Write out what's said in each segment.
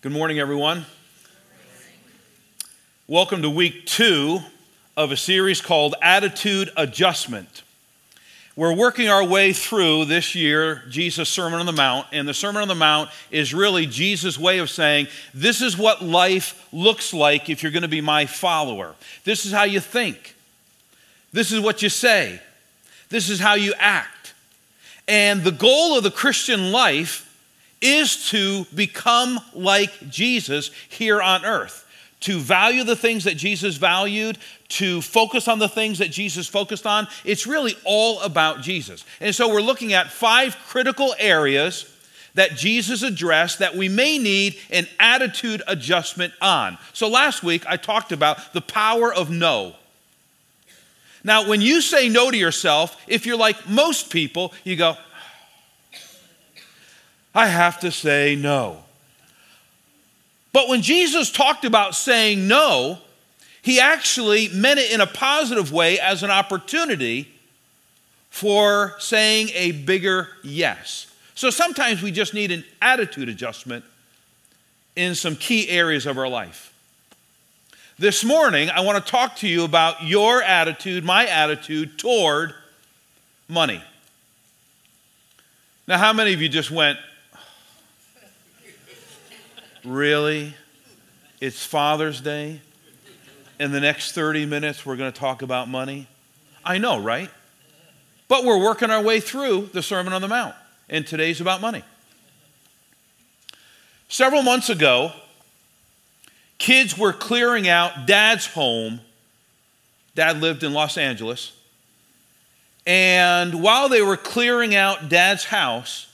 Good morning, everyone. Welcome to week two of a series called Attitude Adjustment. We're working our way through this year Jesus' Sermon on the Mount, and the Sermon on the Mount is really Jesus' way of saying, This is what life looks like if you're going to be my follower. This is how you think. This is what you say. This is how you act. And the goal of the Christian life is to become like Jesus here on earth, to value the things that Jesus valued, to focus on the things that Jesus focused on. It's really all about Jesus. And so we're looking at five critical areas that Jesus addressed that we may need an attitude adjustment on. So last week I talked about the power of no. Now, when you say no to yourself, if you're like most people, you go, I have to say no. But when Jesus talked about saying no, he actually meant it in a positive way as an opportunity for saying a bigger yes. So sometimes we just need an attitude adjustment in some key areas of our life. This morning, I want to talk to you about your attitude, my attitude toward money. Now, how many of you just went, Really? It's Father's Day? In the next 30 minutes, we're going to talk about money? I know, right? But we're working our way through the Sermon on the Mount, and today's about money. Several months ago, kids were clearing out dad's home. Dad lived in Los Angeles. And while they were clearing out dad's house,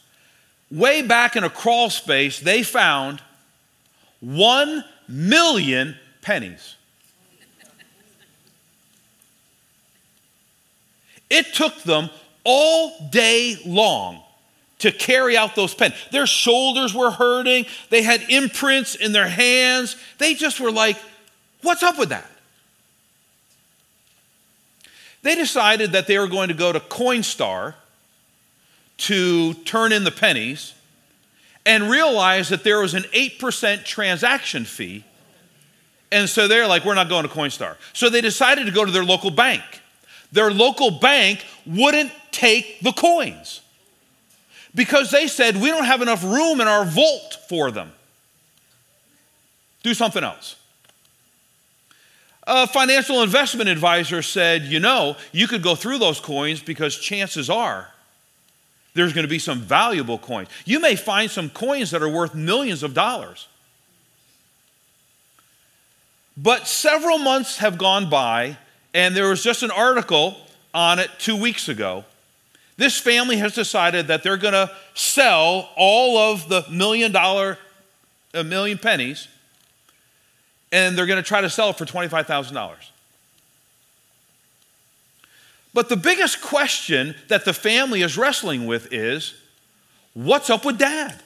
way back in a crawl space, they found one million pennies. It took them all day long to carry out those pennies. Their shoulders were hurting, they had imprints in their hands. They just were like, What's up with that? They decided that they were going to go to Coinstar to turn in the pennies and realized that there was an 8% transaction fee. And so they're like, we're not going to Coinstar. So they decided to go to their local bank. Their local bank wouldn't take the coins because they said, we don't have enough room in our vault for them. Do something else. A financial investment advisor said, you know, you could go through those coins because chances are there's going to be some valuable coins. You may find some coins that are worth millions of dollars. But several months have gone by, and there was just an article on it two weeks ago. This family has decided that they're going to sell all of the million dollar, a million pennies, and they're going to try to sell it for $25,000. But the biggest question that the family is wrestling with is what's up with dad?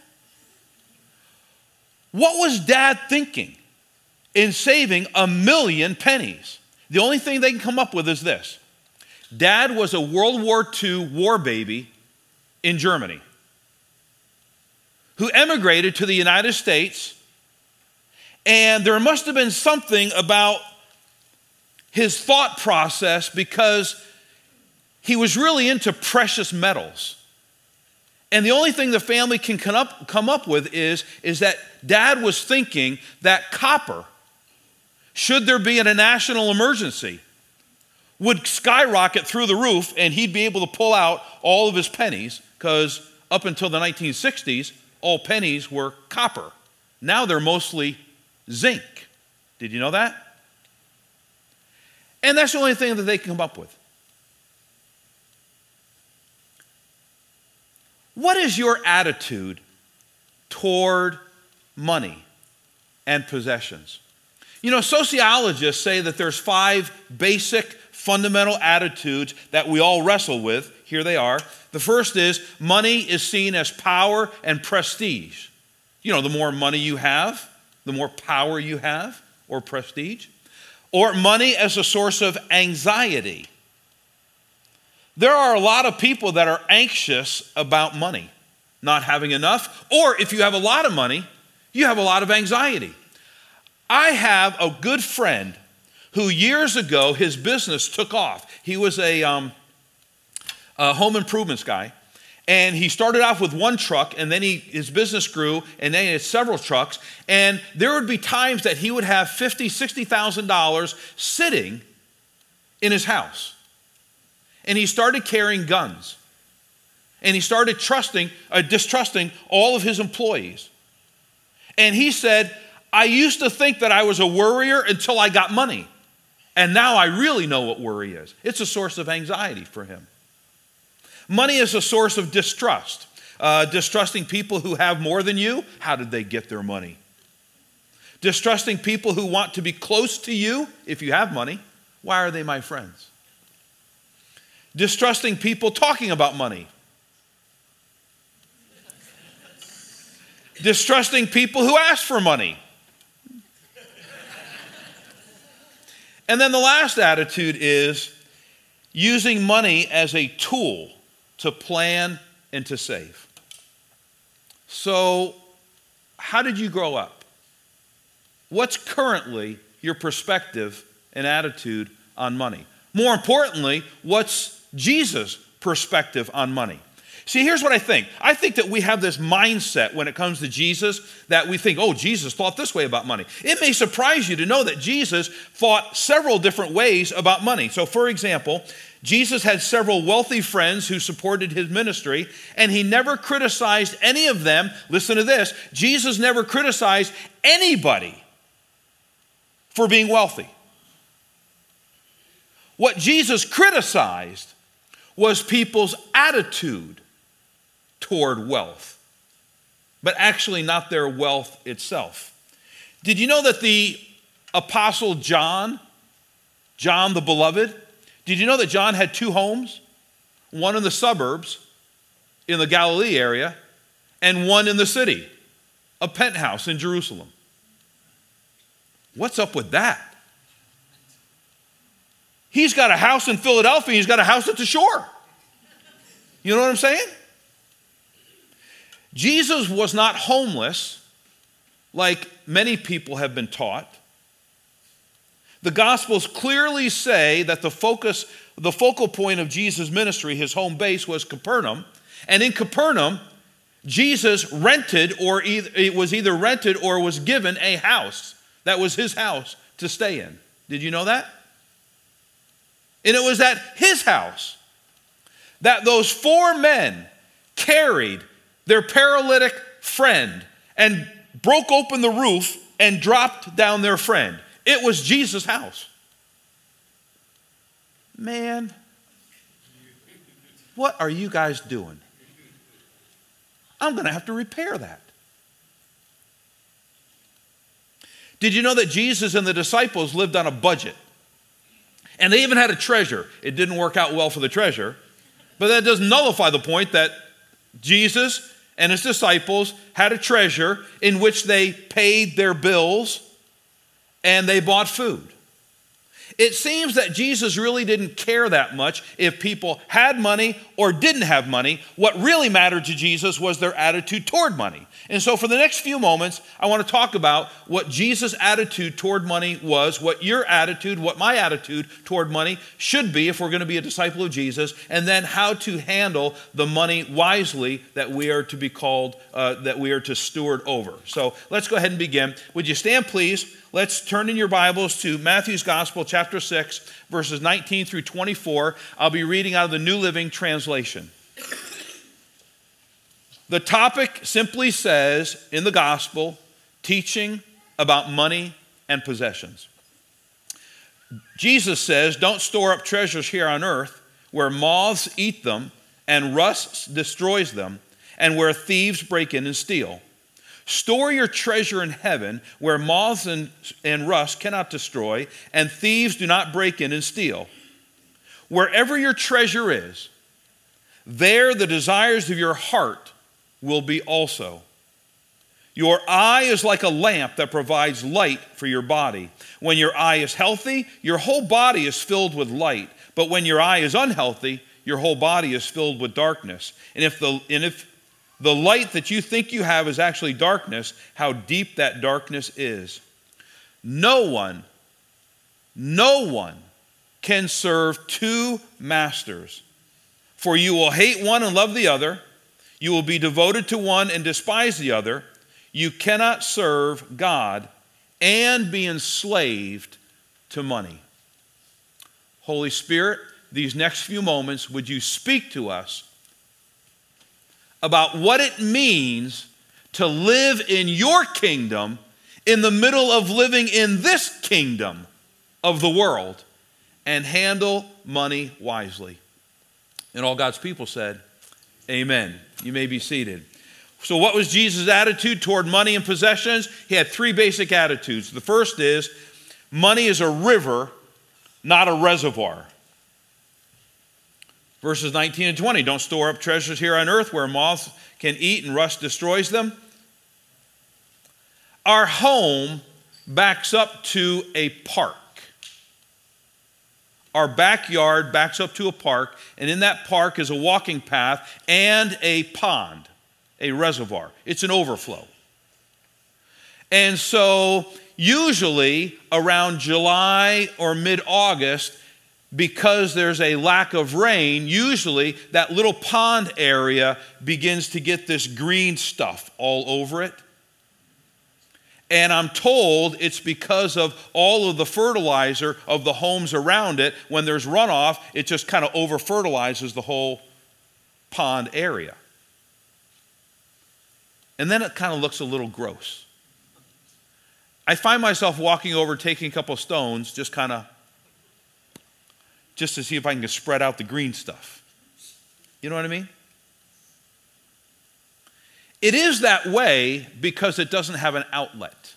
What was dad thinking in saving a million pennies? The only thing they can come up with is this Dad was a World War II war baby in Germany who emigrated to the United States, and there must have been something about his thought process because he was really into precious metals. And the only thing the family can come up, come up with is, is that dad was thinking that copper, should there be a national emergency, would skyrocket through the roof and he'd be able to pull out all of his pennies because up until the 1960s, all pennies were copper. Now they're mostly zinc. Did you know that? And that's the only thing that they can come up with. What is your attitude toward money and possessions? You know, sociologists say that there's five basic fundamental attitudes that we all wrestle with. Here they are. The first is money is seen as power and prestige. You know, the more money you have, the more power you have or prestige. Or money as a source of anxiety. There are a lot of people that are anxious about money, not having enough, or if you have a lot of money, You have a lot of anxiety. I have a good friend who years ago his business took off. He was a, um, a home improvements guy. And he started off with one truck, and then he, his business grew, and then he had several trucks. And there would be times that he would have fifty, sixty thousand dollars sitting in his house. And he started carrying guns. And he started trusting, uh, distrusting all of his employees. And he said, I used to think that I was a worrier until I got money. And now I really know what worry is. It's a source of anxiety for him. Money is a source of distrust. Uh, distrusting people who have more than you, how did they get their money? Distrusting people who want to be close to you, if you have money, why are they my friends? Distrusting people talking about money. Distrusting people who ask for money. And then the last attitude is using money as a tool to plan and to save. So, how did you grow up? What's currently your perspective and attitude on money? More importantly, what's Jesus' perspective on money? See, here's what I think. I think that we have this mindset when it comes to Jesus that we think, oh, Jesus thought this way about money. It may surprise you to know that Jesus thought several different ways about money. So, for example, Jesus had several wealthy friends who supported his ministry, and he never criticized any of them. Listen to this Jesus never criticized anybody for being wealthy. What Jesus criticized was people's attitude toward wealth, but actually not their wealth itself. Did you know that the Apostle John, John the Beloved, did you know that John had two homes? One in the suburbs in the Galilee area, and one in the city, a penthouse in Jerusalem. What's up with that? He's got a house in Philadelphia, he's got a house at the shore. You know what I'm saying? Jesus was not homeless like many people have been taught. The Gospels clearly say that the focus, the focal point of Jesus' ministry, his home base was Capernaum. And in Capernaum, Jesus rented, or either, it was either rented or was given a house. That was his house to stay in. Did you know that? And it was at his house that those four men carried their paralytic friend and broke open the roof and dropped down their friend. It was Jesus' house. Man, what are you guys doing? I'm going to have to repair that. Did you know that Jesus and the disciples lived on a budget? And they even had a treasure. It didn't work out well for the treasure, but that doesn't nullify the point that Jesus and his disciples had a treasure in which they paid their bills and they bought food. It seems that Jesus really didn't care that much if people had money or didn't have money. What really mattered to Jesus was their attitude toward money. And so, for the next few moments, I want to talk about what Jesus' attitude toward money was, what your attitude, what my attitude toward money should be if we're going to be a disciple of Jesus, and then how to handle the money wisely that we are to be called, uh, that we are to steward over. So, let's go ahead and begin. Would you stand, please? Let's turn in your Bibles to Matthew's Gospel, chapter 6, verses 19 through 24. I'll be reading out of the New Living Translation. The topic simply says in the gospel teaching about money and possessions. Jesus says, Don't store up treasures here on earth where moths eat them and rust destroys them, and where thieves break in and steal. Store your treasure in heaven where moths and, and rust cannot destroy, and thieves do not break in and steal. Wherever your treasure is, there the desires of your heart will be also. Your eye is like a lamp that provides light for your body. When your eye is healthy, your whole body is filled with light. But when your eye is unhealthy, your whole body is filled with darkness. And if, the, and if the light that you think you have is actually darkness, how deep that darkness is. No one, no one can serve two masters. For you will hate one and love the other, you will be devoted to one and despise the other. You cannot serve God and be enslaved to money. Holy Spirit, these next few moments, would you speak to us about what it means to live in your kingdom in the middle of living in this kingdom of the world and handle money wisely? And all God's people said, Amen. You may be seated. So, what was Jesus' attitude toward money and possessions? He had three basic attitudes. The first is money is a river, not a reservoir. Verses 19 and 20 Don't store up treasures here on earth where moths can eat and rust destroys them. Our home backs up to a park. Our backyard backs up to a park, and in that park is a walking path and a pond a reservoir, it's an overflow. And so, usually around July or mid August, because there's a lack of rain, usually that little pond area begins to get this green stuff all over it. And I'm told it's because of all of the fertilizer of the homes around it. When there's runoff, it just kind of over fertilizes the whole pond area. And then it kind of looks a little gross. I find myself walking over, taking a couple stones, just kind of, just to see if I can spread out the green stuff. You know what I mean? It is that way because it doesn't have an outlet.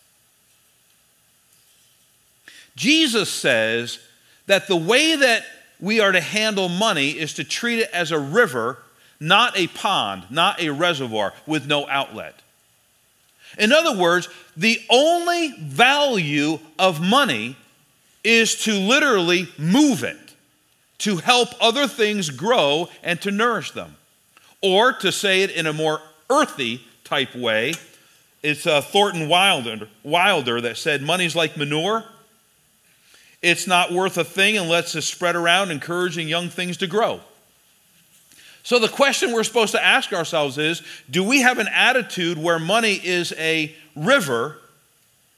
Jesus says that the way that we are to handle money is to treat it as a river not a pond, not a reservoir with no outlet. In other words, the only value of money is to literally move it, to help other things grow and to nourish them. Or to say it in a more earthy type way, it's uh, Thornton Wilder, Wilder that said, Money's like manure. It's not worth a thing unless it's spread around, encouraging young things to grow. So, the question we're supposed to ask ourselves is do we have an attitude where money is a river,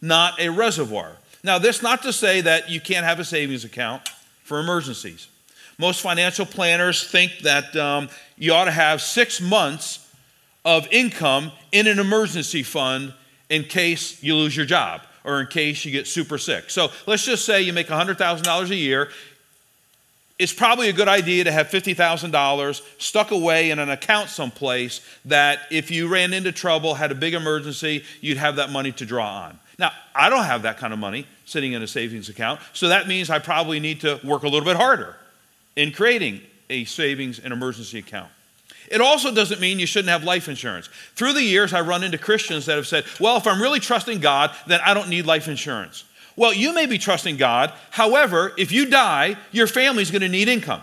not a reservoir? Now, this not to say that you can't have a savings account for emergencies. Most financial planners think that um, you ought to have six months of income in an emergency fund in case you lose your job or in case you get super sick. So let's just say you make $100,000 a year it's probably a good idea to have $50,000 stuck away in an account someplace that if you ran into trouble, had a big emergency, you'd have that money to draw on. Now, I don't have that kind of money sitting in a savings account, so that means I probably need to work a little bit harder in creating a savings and emergency account. It also doesn't mean you shouldn't have life insurance. Through the years, I run into Christians that have said, well, if I'm really trusting God, then I don't need life insurance. Well, you may be trusting God. However, if you die, your family's going to need income.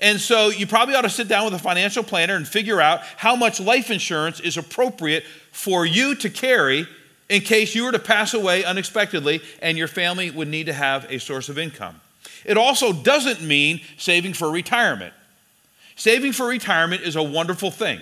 And so you probably ought to sit down with a financial planner and figure out how much life insurance is appropriate for you to carry in case you were to pass away unexpectedly and your family would need to have a source of income. It also doesn't mean saving for retirement. Saving for retirement is a wonderful thing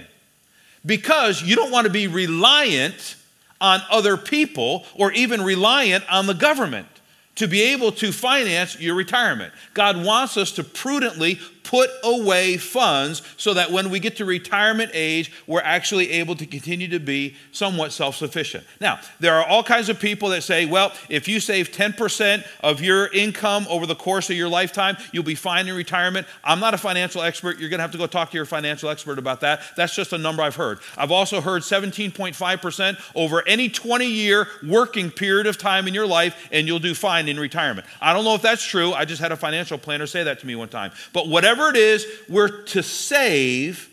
because you don't want to be reliant on other people or even reliant on the government to be able to finance your retirement. God wants us to prudently put away funds so that when we get to retirement age, we're actually able to continue to be somewhat self sufficient. Now, there are all kinds of people that say, well, if you save 10% of your income over the course of your lifetime, you'll be fine in retirement. I'm not a financial expert. You're going to have to go talk to your financial expert about that. That's just a number I've heard. I've also heard 17.5% over any 20 year working period of time in your life, and you'll do fine in retirement. I don't know if that's true. I just had a financial planner say that to me one time. But whatever whatever it is, we're to save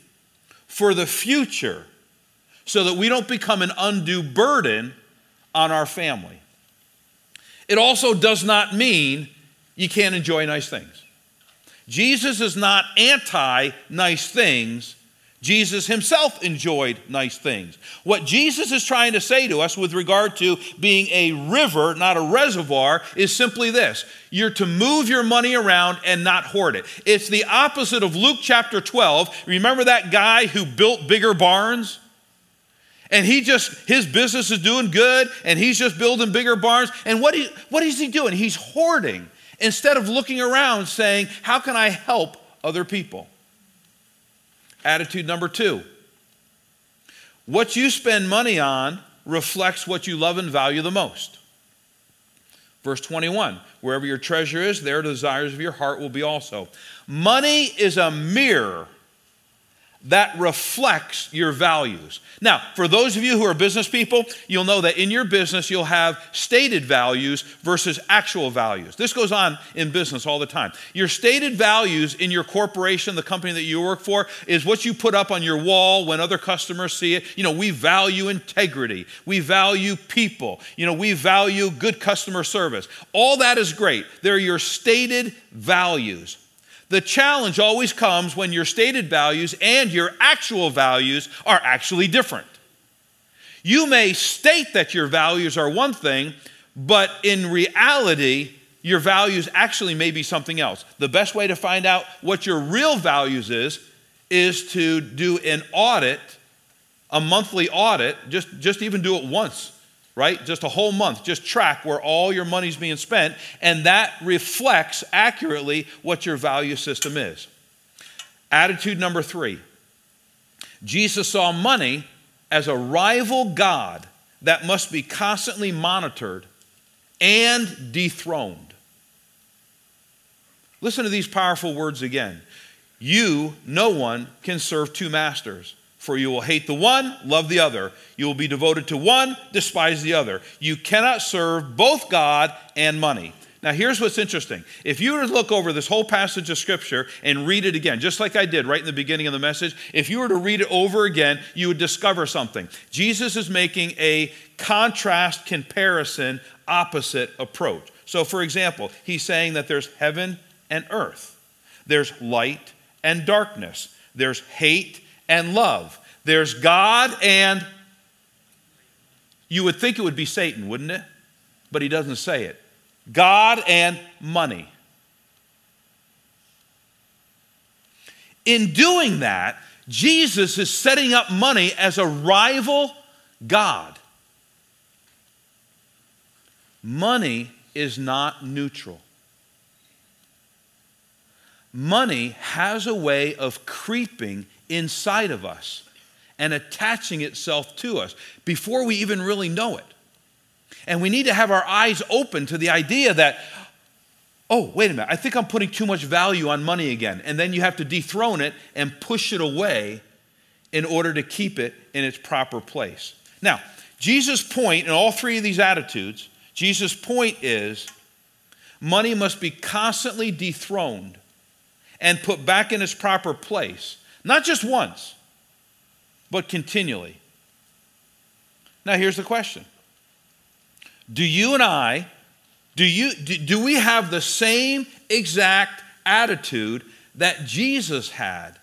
for the future so that we don't become an undue burden on our family. It also does not mean you can't enjoy nice things. Jesus is not anti nice things, Jesus himself enjoyed nice things. What Jesus is trying to say to us with regard to being a river, not a reservoir, is simply this you're to move your money around and not hoard it. It's the opposite of Luke chapter 12. Remember that guy who built bigger barns? And he just, his business is doing good, and he's just building bigger barns. And what, he, what is he doing? He's hoarding instead of looking around saying, How can I help other people? Attitude number two what you spend money on reflects what you love and value the most. Verse 21 Wherever your treasure is, there the desires of your heart will be also. Money is a mirror that reflects your values. Now, for those of you who are business people, you'll know that in your business you'll have stated values versus actual values. This goes on in business all the time. Your stated values in your corporation, the company that you work for, is what you put up on your wall when other customers see it. You know, we value integrity, we value people, you know, we value good customer service. All that is great. They're your stated values. The challenge always comes when your stated values and your actual values are actually different. You may state that your values are one thing, but in reality, your values actually may be something else. The best way to find out what your real values is is to do an audit, a monthly audit, just, just even do it once right? Just a whole month. Just track where all your money's being spent, and that reflects accurately what your value system is. Attitude number three Jesus saw money as a rival God that must be constantly monitored and dethroned. Listen to these powerful words again. You, no one, can serve two masters. For you will hate the one, love the other. You will be devoted to one, despise the other. You cannot serve both God and money. Now, here's what's interesting. If you were to look over this whole passage of Scripture and read it again, just like I did right in the beginning of the message, if you were to read it over again, you would discover something. Jesus is making a contrast, comparison, opposite approach. So, for example, he's saying that there's heaven and earth, there's light and darkness, there's hate and love. There's God and you would think it would be Satan, wouldn't it? But he doesn't say it. God and money. In doing that, Jesus is setting up money as a rival God. Money is not neutral. Money has a way of creeping inside of us and attaching itself to us before we even really know it. And we need to have our eyes open to the idea that, oh, wait a minute, I think I'm putting too much value on money again. And then you have to dethrone it and push it away in order to keep it in its proper place. Now, Jesus' point in all three of these attitudes, Jesus' point is money must be constantly dethroned and put back in its proper place not just once, but continually. Now, here's the question Do you and I, do, you, do, do we have the same exact attitude that Jesus had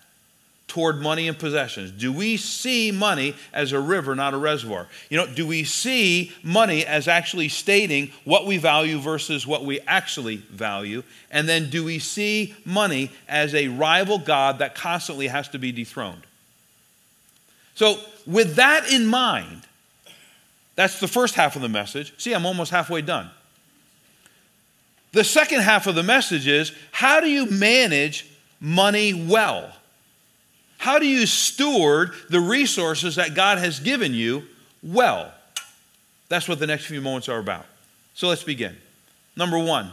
toward money and possessions? Do we see money as a river, not a reservoir? You know, do we see money as actually stating what we value versus what we actually value? And then do we see money as a rival God that constantly has to be dethroned? So, with that in mind, that's the first half of the message. See, I'm almost halfway done. The second half of the message is how do you manage money well? How do you steward the resources that God has given you well? That's what the next few moments are about. So let's begin. Number one,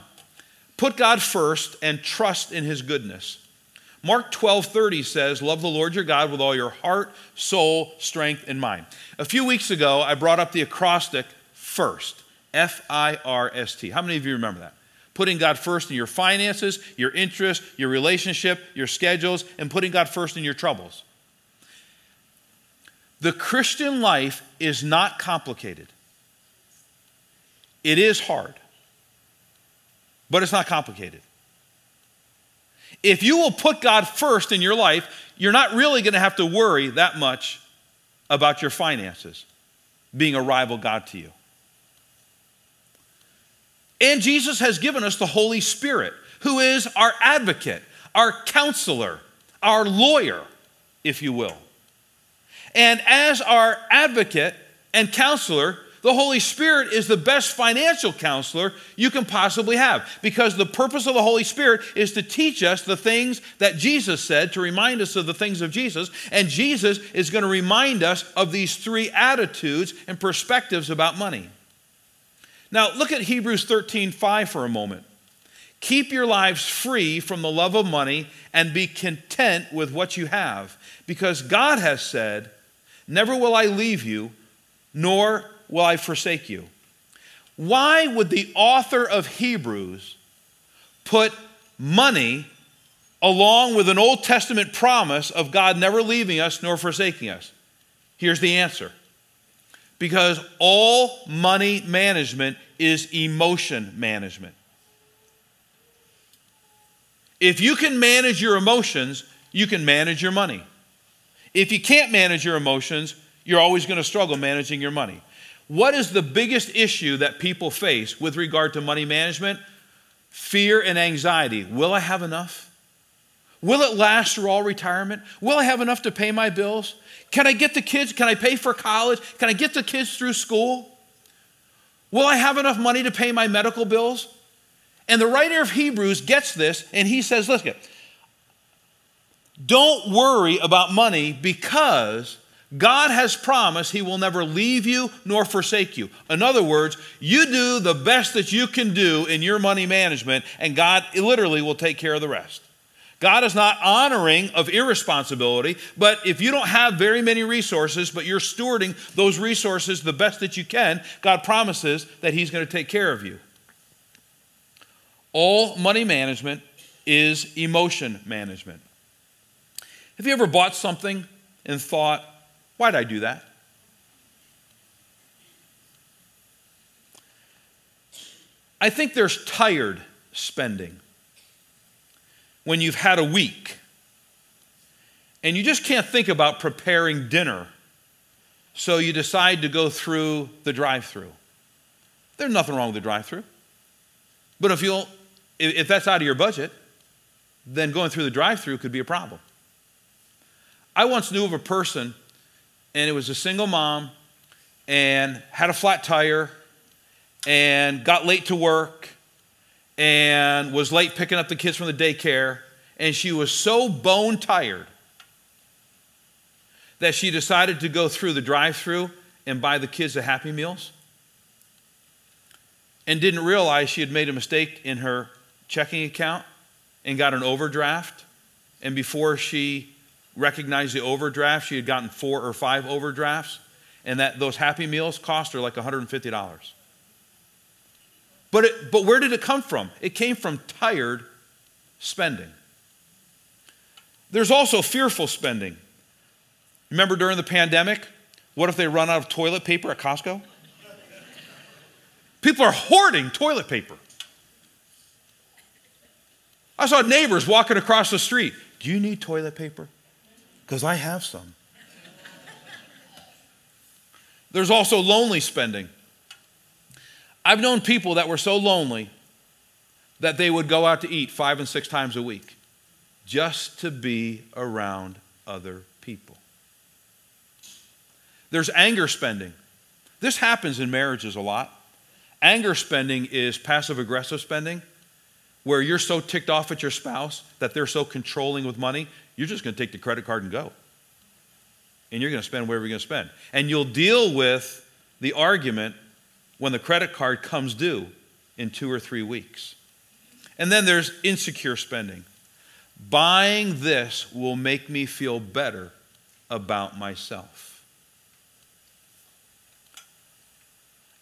put God first and trust in his goodness. Mark 12 30 says, Love the Lord your God with all your heart, soul, strength, and mind. A few weeks ago, I brought up the acrostic first F I R S T. How many of you remember that? Putting God first in your finances, your interests, your relationship, your schedules, and putting God first in your troubles. The Christian life is not complicated. It is hard, but it's not complicated. If you will put God first in your life, you're not really going to have to worry that much about your finances being a rival God to you. And Jesus has given us the Holy Spirit, who is our advocate, our counselor, our lawyer, if you will. And as our advocate and counselor, the Holy Spirit is the best financial counselor you can possibly have because the purpose of the Holy Spirit is to teach us the things that Jesus said, to remind us of the things of Jesus. And Jesus is going to remind us of these three attitudes and perspectives about money. Now, look at Hebrews 13 5 for a moment. Keep your lives free from the love of money and be content with what you have, because God has said, Never will I leave you, nor will I forsake you. Why would the author of Hebrews put money along with an Old Testament promise of God never leaving us nor forsaking us? Here's the answer because all money management is emotion management. If you can manage your emotions, you can manage your money. If you can't manage your emotions, you're always going to struggle managing your money. What is the biggest issue that people face with regard to money management? Fear and anxiety. Will I have enough? Will it last through all retirement? Will I have enough to pay my bills? Can I get the kids? Can I pay for college? Can I get the kids through school? Will I have enough money to pay my medical bills? And the writer of Hebrews gets this and he says, Listen, don't worry about money because God has promised He will never leave you nor forsake you. In other words, you do the best that you can do in your money management, and God literally will take care of the rest. God is not honoring of irresponsibility, but if you don't have very many resources, but you're stewarding those resources the best that you can, God promises that He's going to take care of you. All money management is emotion management. Have you ever bought something and thought, Why'd I do that? I think there's tired spending when you've had a week and you just can't think about preparing dinner, so you decide to go through the drive through. There's nothing wrong with the drive through. But if, you'll, if that's out of your budget, then going through the drive through could be a problem. I once knew of a person and it was a single mom and had a flat tire and got late to work and was late picking up the kids from the daycare and she was so bone tired that she decided to go through the drive-through and buy the kids the happy meals and didn't realize she had made a mistake in her checking account and got an overdraft and before she recognized the overdraft. She had gotten four or five overdrafts, and that those Happy Meals cost her like $150. But, it, but where did it come from? It came from tired spending. There's also fearful spending. Remember during the pandemic? What if they run out of toilet paper at Costco? People are hoarding toilet paper. I saw neighbors walking across the street. Do you need toilet paper? Because I have some. There's also lonely spending. I've known people that were so lonely that they would go out to eat five and six times a week just to be around other people. There's anger spending. This happens in marriages a lot. Anger spending is passive aggressive spending, where you're so ticked off at your spouse that they're so controlling with money, you're just going to take the credit card and go. And you're going to spend wherever you're going to spend. And you'll deal with the argument when the credit card comes due in two or three weeks. And then there's insecure spending. Buying this will make me feel better about myself.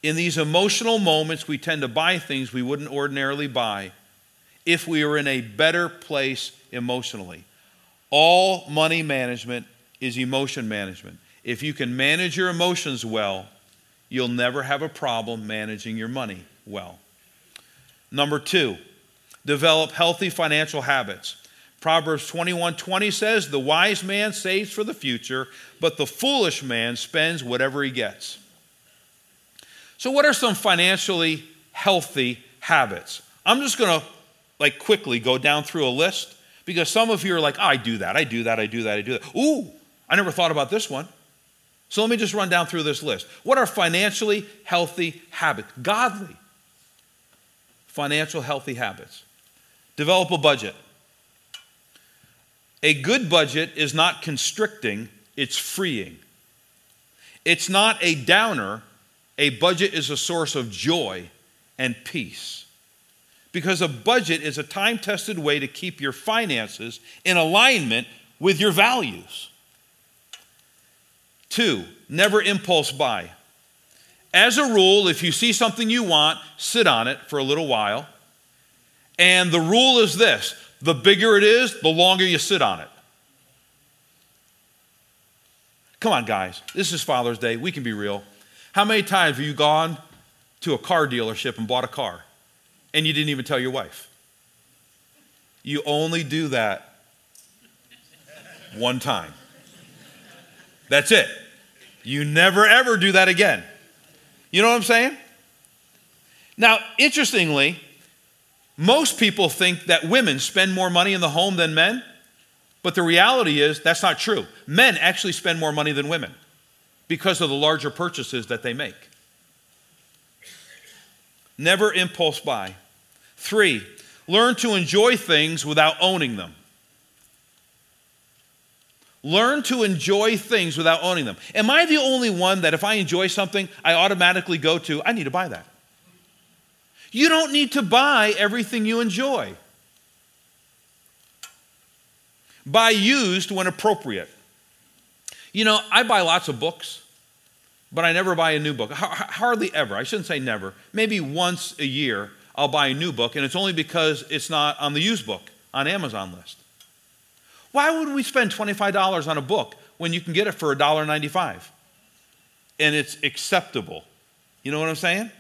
In these emotional moments, we tend to buy things we wouldn't ordinarily buy if we were in a better place emotionally. All money management is emotion management. If you can manage your emotions well, you'll never have a problem managing your money well. Number two, develop healthy financial habits. Proverbs 21 20 says, The wise man saves for the future, but the foolish man spends whatever he gets. So, what are some financially healthy habits? I'm just going to like quickly go down through a list because some of you are like, oh, I do that, I do that, I do that, I do that. Ooh, I never thought about this one. So let me just run down through this list. What are financially healthy habits? Godly financial healthy habits. Develop a budget. A good budget is not constricting, it's freeing. It's not a downer, a budget is a source of joy and peace. Because a budget is a time tested way to keep your finances in alignment with your values. Two, never impulse buy. As a rule, if you see something you want, sit on it for a little while. And the rule is this the bigger it is, the longer you sit on it. Come on, guys. This is Father's Day. We can be real. How many times have you gone to a car dealership and bought a car and you didn't even tell your wife? You only do that one time. That's it. You never ever do that again. You know what I'm saying? Now, interestingly, most people think that women spend more money in the home than men, but the reality is that's not true. Men actually spend more money than women because of the larger purchases that they make. Never impulse buy. Three, learn to enjoy things without owning them. Learn to enjoy things without owning them. Am I the only one that if I enjoy something, I automatically go to, I need to buy that? You don't need to buy everything you enjoy. Buy used when appropriate. You know, I buy lots of books, but I never buy a new book. Hardly ever. I shouldn't say never. Maybe once a year I'll buy a new book, and it's only because it's not on the used book on Amazon list. Why would we spend $25 on a book when you can get it for $1.95 and it's acceptable? You know what I'm saying?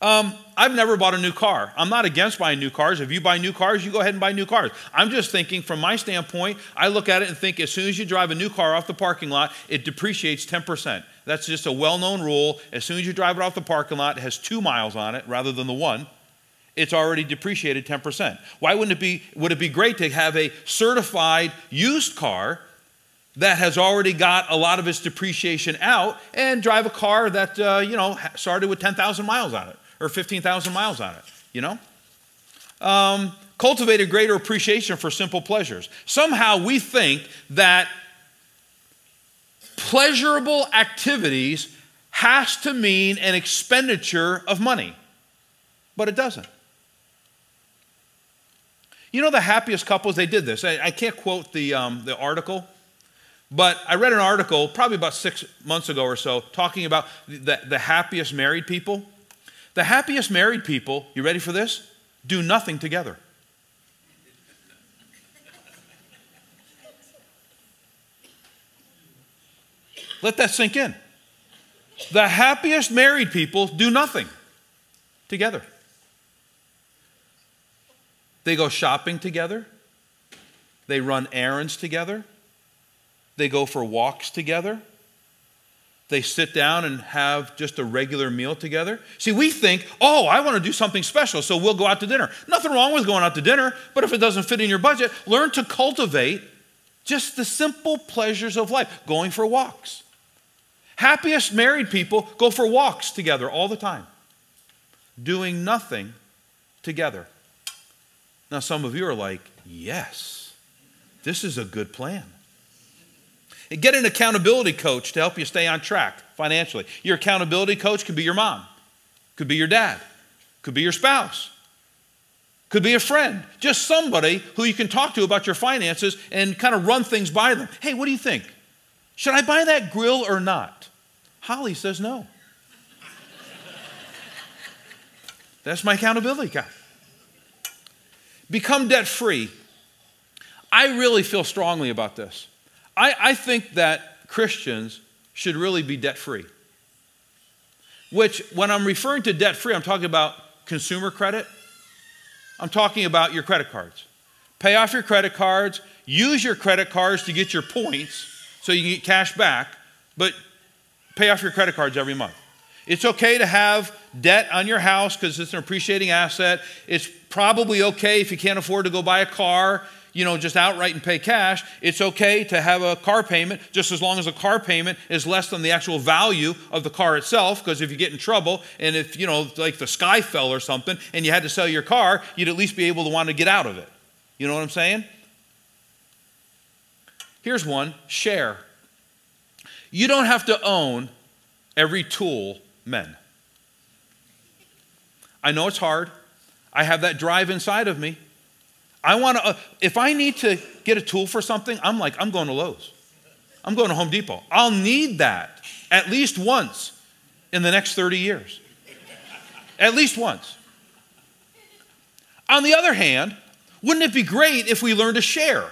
Um, I've never bought a new car. I'm not against buying new cars. If you buy new cars, you go ahead and buy new cars. I'm just thinking, from my standpoint, I look at it and think as soon as you drive a new car off the parking lot, it depreciates 10%. That's just a well known rule. As soon as you drive it off the parking lot, it has two miles on it rather than the one it's already depreciated 10%. Why wouldn't it be, would it be great to have a certified used car that has already got a lot of its depreciation out and drive a car that, uh, you know, started with 10,000 miles on it or 15,000 miles on it, you know? Um, cultivate a greater appreciation for simple pleasures. Somehow we think that pleasurable activities has to mean an expenditure of money, but it doesn't. You know, the happiest couples, they did this. I, I can't quote the, um, the article, but I read an article probably about six months ago or so talking about the, the happiest married people. The happiest married people, you ready for this? Do nothing together. Let that sink in. The happiest married people do nothing together. They go shopping together. They run errands together. They go for walks together. They sit down and have just a regular meal together. See, we think, oh, I want to do something special, so we'll go out to dinner. Nothing wrong with going out to dinner, but if it doesn't fit in your budget, learn to cultivate just the simple pleasures of life, going for walks. Happiest married people go for walks together all the time, doing nothing together. Now, some of you are like, yes, this is a good plan. And get an accountability coach to help you stay on track financially. Your accountability coach could be your mom, could be your dad, could be your spouse, could be a friend, just somebody who you can talk to about your finances and kind of run things by them. Hey, what do you think? Should I buy that grill or not? Holly says no. That's my accountability guy. Become debt free. I really feel strongly about this. I, I think that Christians should really be debt free. Which, when I'm referring to debt free, I'm talking about consumer credit, I'm talking about your credit cards. pay off your credit cards, use your credit cards to get your points so you can get cash back, but pay off your credit cards every month. It's okay to have debt on your house because it's an appreciating asset. It's probably okay if you can't afford to go buy a car, you know, just outright and pay cash. It's okay to have a car payment just as long as the car payment is less than the actual value of the car itself. Because if you get in trouble and if, you know, like the sky fell or something and you had to sell your car, you'd at least be able to want to get out of it. You know what I'm saying? Here's one share. You don't have to own every tool men. I know it's hard. I have that drive inside of me. I want to, uh, if I need to get a tool for something, I'm like, I'm going to Lowe's. I'm going to Home Depot. I'll need that at least once in the next 30 years. At least once. On the other hand, wouldn't it be great if we learned to share?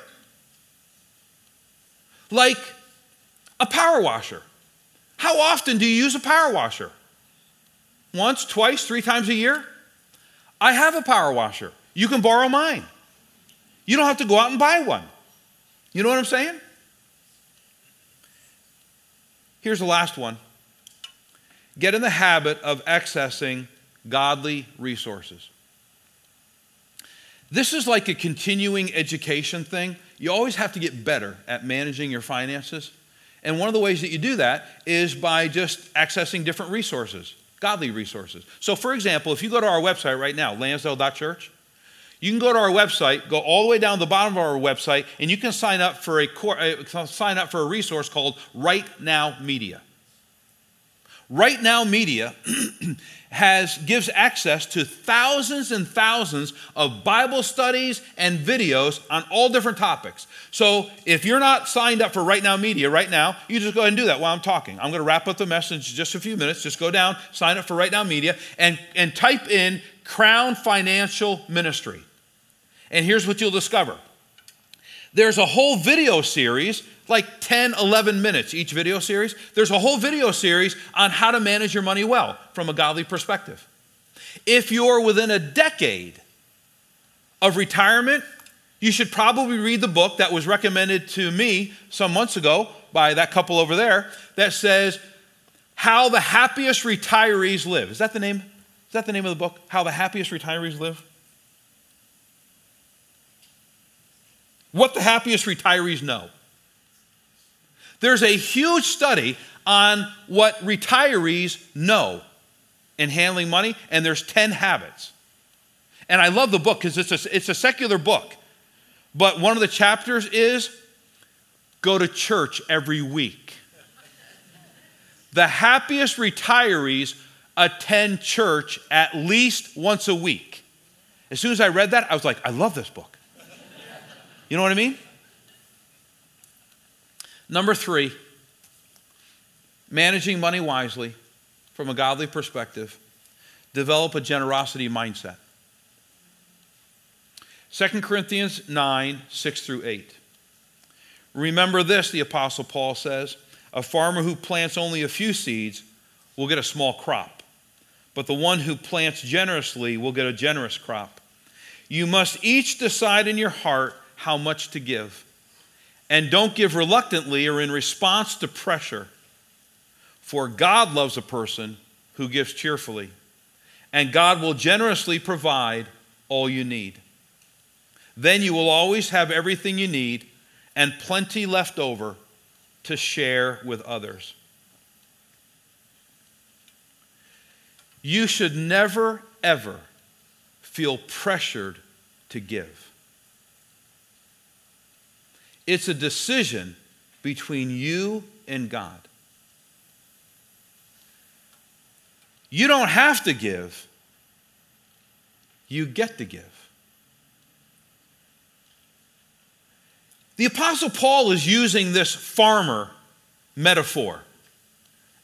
Like a power washer. How often do you use a power washer? Once, twice, three times a year? I have a power washer. You can borrow mine. You don't have to go out and buy one. You know what I'm saying? Here's the last one get in the habit of accessing godly resources. This is like a continuing education thing. You always have to get better at managing your finances. And one of the ways that you do that is by just accessing different resources, godly resources. So, for example, if you go to our website right now, lansdale.church, you can go to our website, go all the way down the bottom of our website, and you can sign up for a, uh, sign up for a resource called Right Now Media. Right Now Media has gives access to thousands and thousands of Bible studies and videos on all different topics. So if you're not signed up for Right Now Media right now, you just go ahead and do that while I'm talking. I'm going to wrap up the message in just a few minutes. Just go down, sign up for Right Now Media, and, and type in Crown Financial Ministry. And here's what you'll discover there's a whole video series, like 10, 11 minutes each video series. There's a whole video series on how to manage your money well from a godly perspective. If you're within a decade of retirement, you should probably read the book that was recommended to me some months ago by that couple over there that says, How the Happiest Retirees Live. Is that the name? Is that the name of the book? How the Happiest Retirees Live? what the happiest retirees know. There's a huge study on what retirees know in handling money, and there's 10 habits. And I love the book because it's a, it's a secular book. But one of the chapters is go to church every week. The happiest retirees attend church at least once a week. As soon as I read that, I was like, I love this book. You know what I mean? Number three, managing money wisely from a godly perspective, develop a generosity mindset. 2 Corinthians 9, 6 through 8. Remember this, the Apostle Paul says a farmer who plants only a few seeds will get a small crop, but the one who plants generously will get a generous crop. You must each decide in your heart how much to give. And don't give reluctantly or in response to pressure. For God loves a person who gives cheerfully, and God will generously provide all you need. Then you will always have everything you need and plenty left over to share with others. You should never, ever feel pressured to give. It's a decision between you and God. You don't have to give, you get to give. The Apostle Paul is using this farmer metaphor.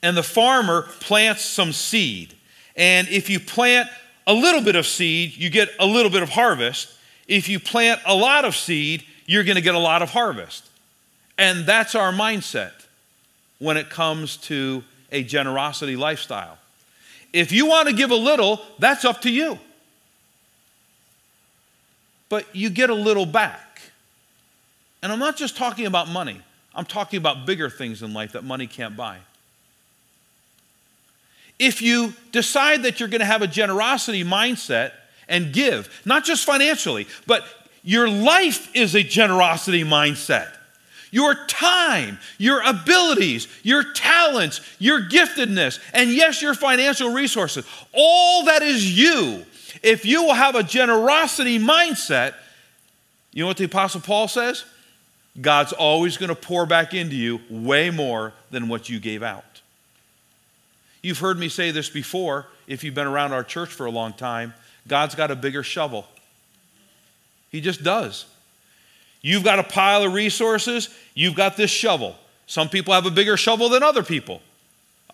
And the farmer plants some seed. And if you plant a little bit of seed, you get a little bit of harvest. If you plant a lot of seed, you're going to get a lot of harvest. And that's our mindset when it comes to a generosity lifestyle. If you want to give a little, that's up to you. but you get a little back. And I'm not just talking about money, I'm talking about bigger things in life that money can't buy. If you decide that you're going to have a generosity mindset and give, not just financially, but your life is a generosity mindset. Your time, your abilities, your talents, your giftedness, and yes, your financial resources, all that is you. If you will have a generosity mindset, you know what the Apostle Paul says? God's always going to pour back into you way more than what you gave out. You've heard me say this before if you've been around our church for a long time. God's got a bigger shovel. He just does. You've got a pile of resources, you've got this shovel. Some people have a bigger shovel than other people.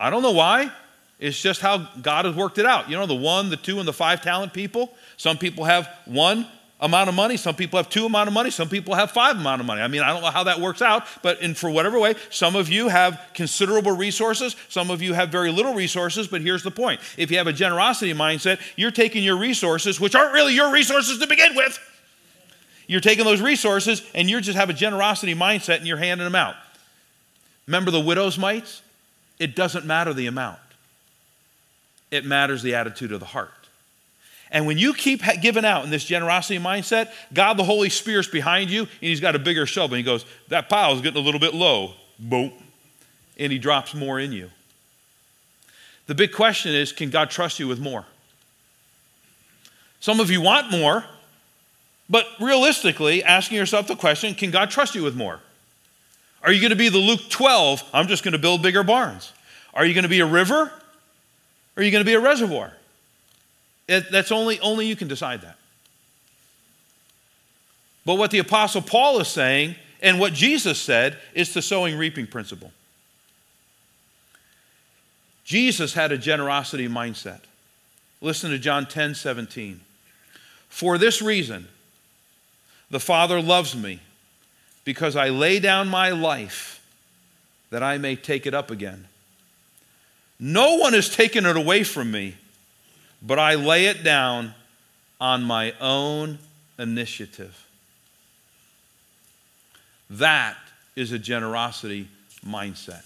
I don't know why. It's just how God has worked it out. You know, the one, the two, and the five talent people. Some people have one amount of money. Some people have two amount of money. Some people have five amount of money. I mean, I don't know how that works out, but in for whatever way, some of you have considerable resources. Some of you have very little resources. But here's the point: if you have a generosity mindset, you're taking your resources, which aren't really your resources to begin with. You're taking those resources and you just have a generosity mindset and you're handing them out. Remember the widow's mites? It doesn't matter the amount. It matters the attitude of the heart. And when you keep giving out in this generosity mindset, God the Holy Spirit's behind you, and He's got a bigger shovel. And He goes, That pile is getting a little bit low. Boom. And He drops more in you. The big question is can God trust you with more? Some of you want more, but realistically, asking yourself the question can God trust you with more? Are you going to be the Luke 12? I'm just going to build bigger barns. Are you going to be a river? Or are you going to be a reservoir? It, that's only, only you can decide that. But what the Apostle Paul is saying and what Jesus said is the sowing reaping principle. Jesus had a generosity mindset. Listen to John 10 17. For this reason, the Father loves me because I lay down my life that I may take it up again. No one has taken it away from me but I lay it down on my own initiative. That is a generosity mindset.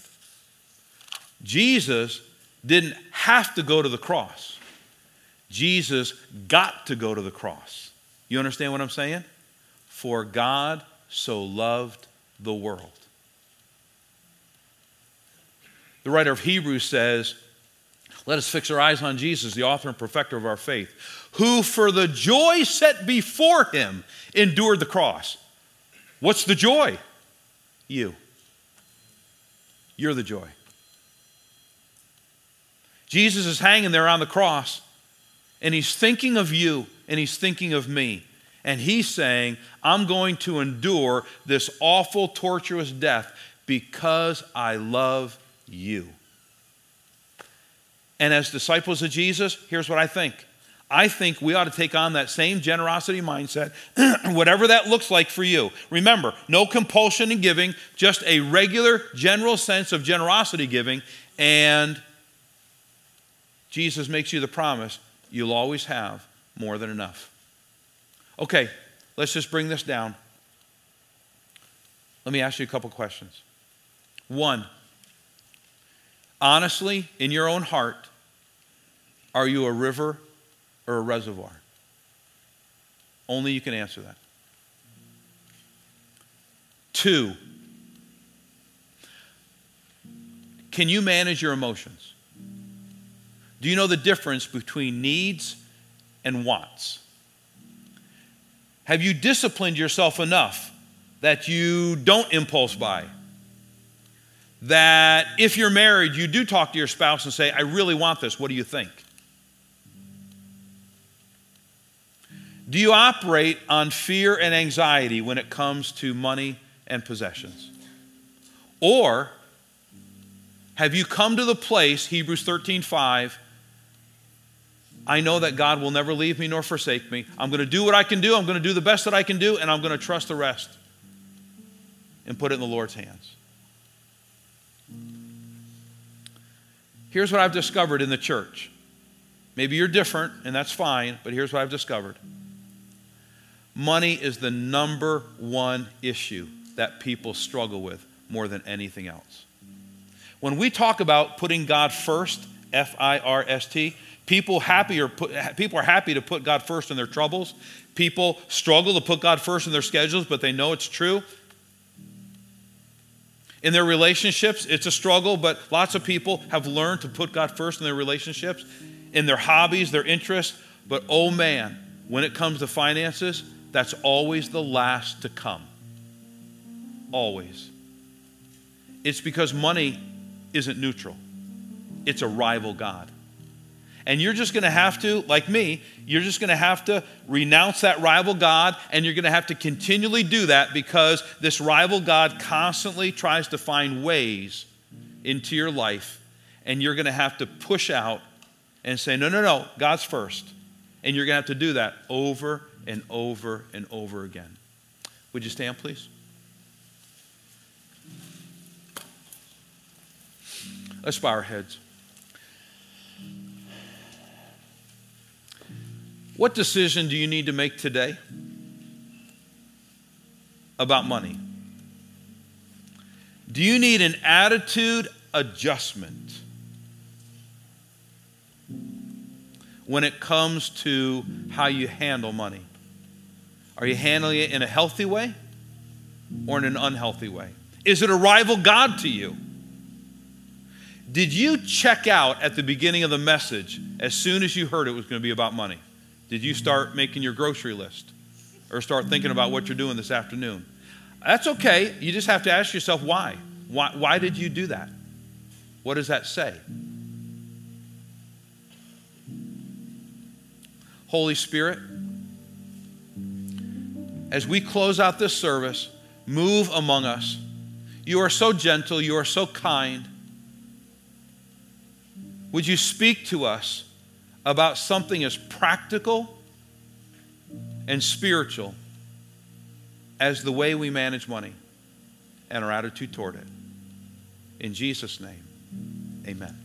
Jesus didn't have to go to the cross. Jesus got to go to the cross. You understand what I'm saying? For God so loved the world. The writer of Hebrews says, let us fix our eyes on Jesus, the author and perfecter of our faith, who for the joy set before him endured the cross. What's the joy? You. You're the joy. Jesus is hanging there on the cross, and he's thinking of you, and he's thinking of me. And he's saying, I'm going to endure this awful, torturous death because I love you. And as disciples of Jesus, here's what I think. I think we ought to take on that same generosity mindset, whatever that looks like for you. Remember, no compulsion in giving, just a regular, general sense of generosity giving. And Jesus makes you the promise you'll always have more than enough. Okay, let's just bring this down. Let me ask you a couple questions. One, honestly, in your own heart, are you a river or a reservoir? Only you can answer that. Two, can you manage your emotions? Do you know the difference between needs and wants? Have you disciplined yourself enough that you don't impulse buy? That if you're married, you do talk to your spouse and say, I really want this. What do you think? Do you operate on fear and anxiety when it comes to money and possessions? Or have you come to the place, Hebrews 13 5, I know that God will never leave me nor forsake me. I'm going to do what I can do. I'm going to do the best that I can do, and I'm going to trust the rest and put it in the Lord's hands. Here's what I've discovered in the church. Maybe you're different, and that's fine, but here's what I've discovered Money is the number one issue that people struggle with more than anything else. When we talk about putting God first, F I R S T, people put, people are happy to put God first in their troubles. People struggle to put God first in their schedules, but they know it's true. In their relationships, it's a struggle, but lots of people have learned to put God first in their relationships, in their hobbies, their interests. But oh man, when it comes to finances, that's always the last to come. Always. It's because money isn't neutral, it's a rival God. And you're just going to have to, like me, you're just going to have to renounce that rival God, and you're going to have to continually do that because this rival God constantly tries to find ways into your life, and you're going to have to push out and say, No, no, no, God's first. And you're going to have to do that over and over and over again. Would you stand, please? Let's bow our heads. What decision do you need to make today about money? Do you need an attitude adjustment when it comes to how you handle money? Are you handling it in a healthy way or in an unhealthy way? Is it a rival God to you? Did you check out at the beginning of the message as soon as you heard it was going to be about money? Did you start making your grocery list or start thinking about what you're doing this afternoon? That's okay. You just have to ask yourself why. Why, why did you do that? What does that say? Holy Spirit, as we close out this service, move among us. You are so gentle, you are so kind. Would you speak to us about something as practical and spiritual as the way we manage money and our attitude toward it? In Jesus' name, amen.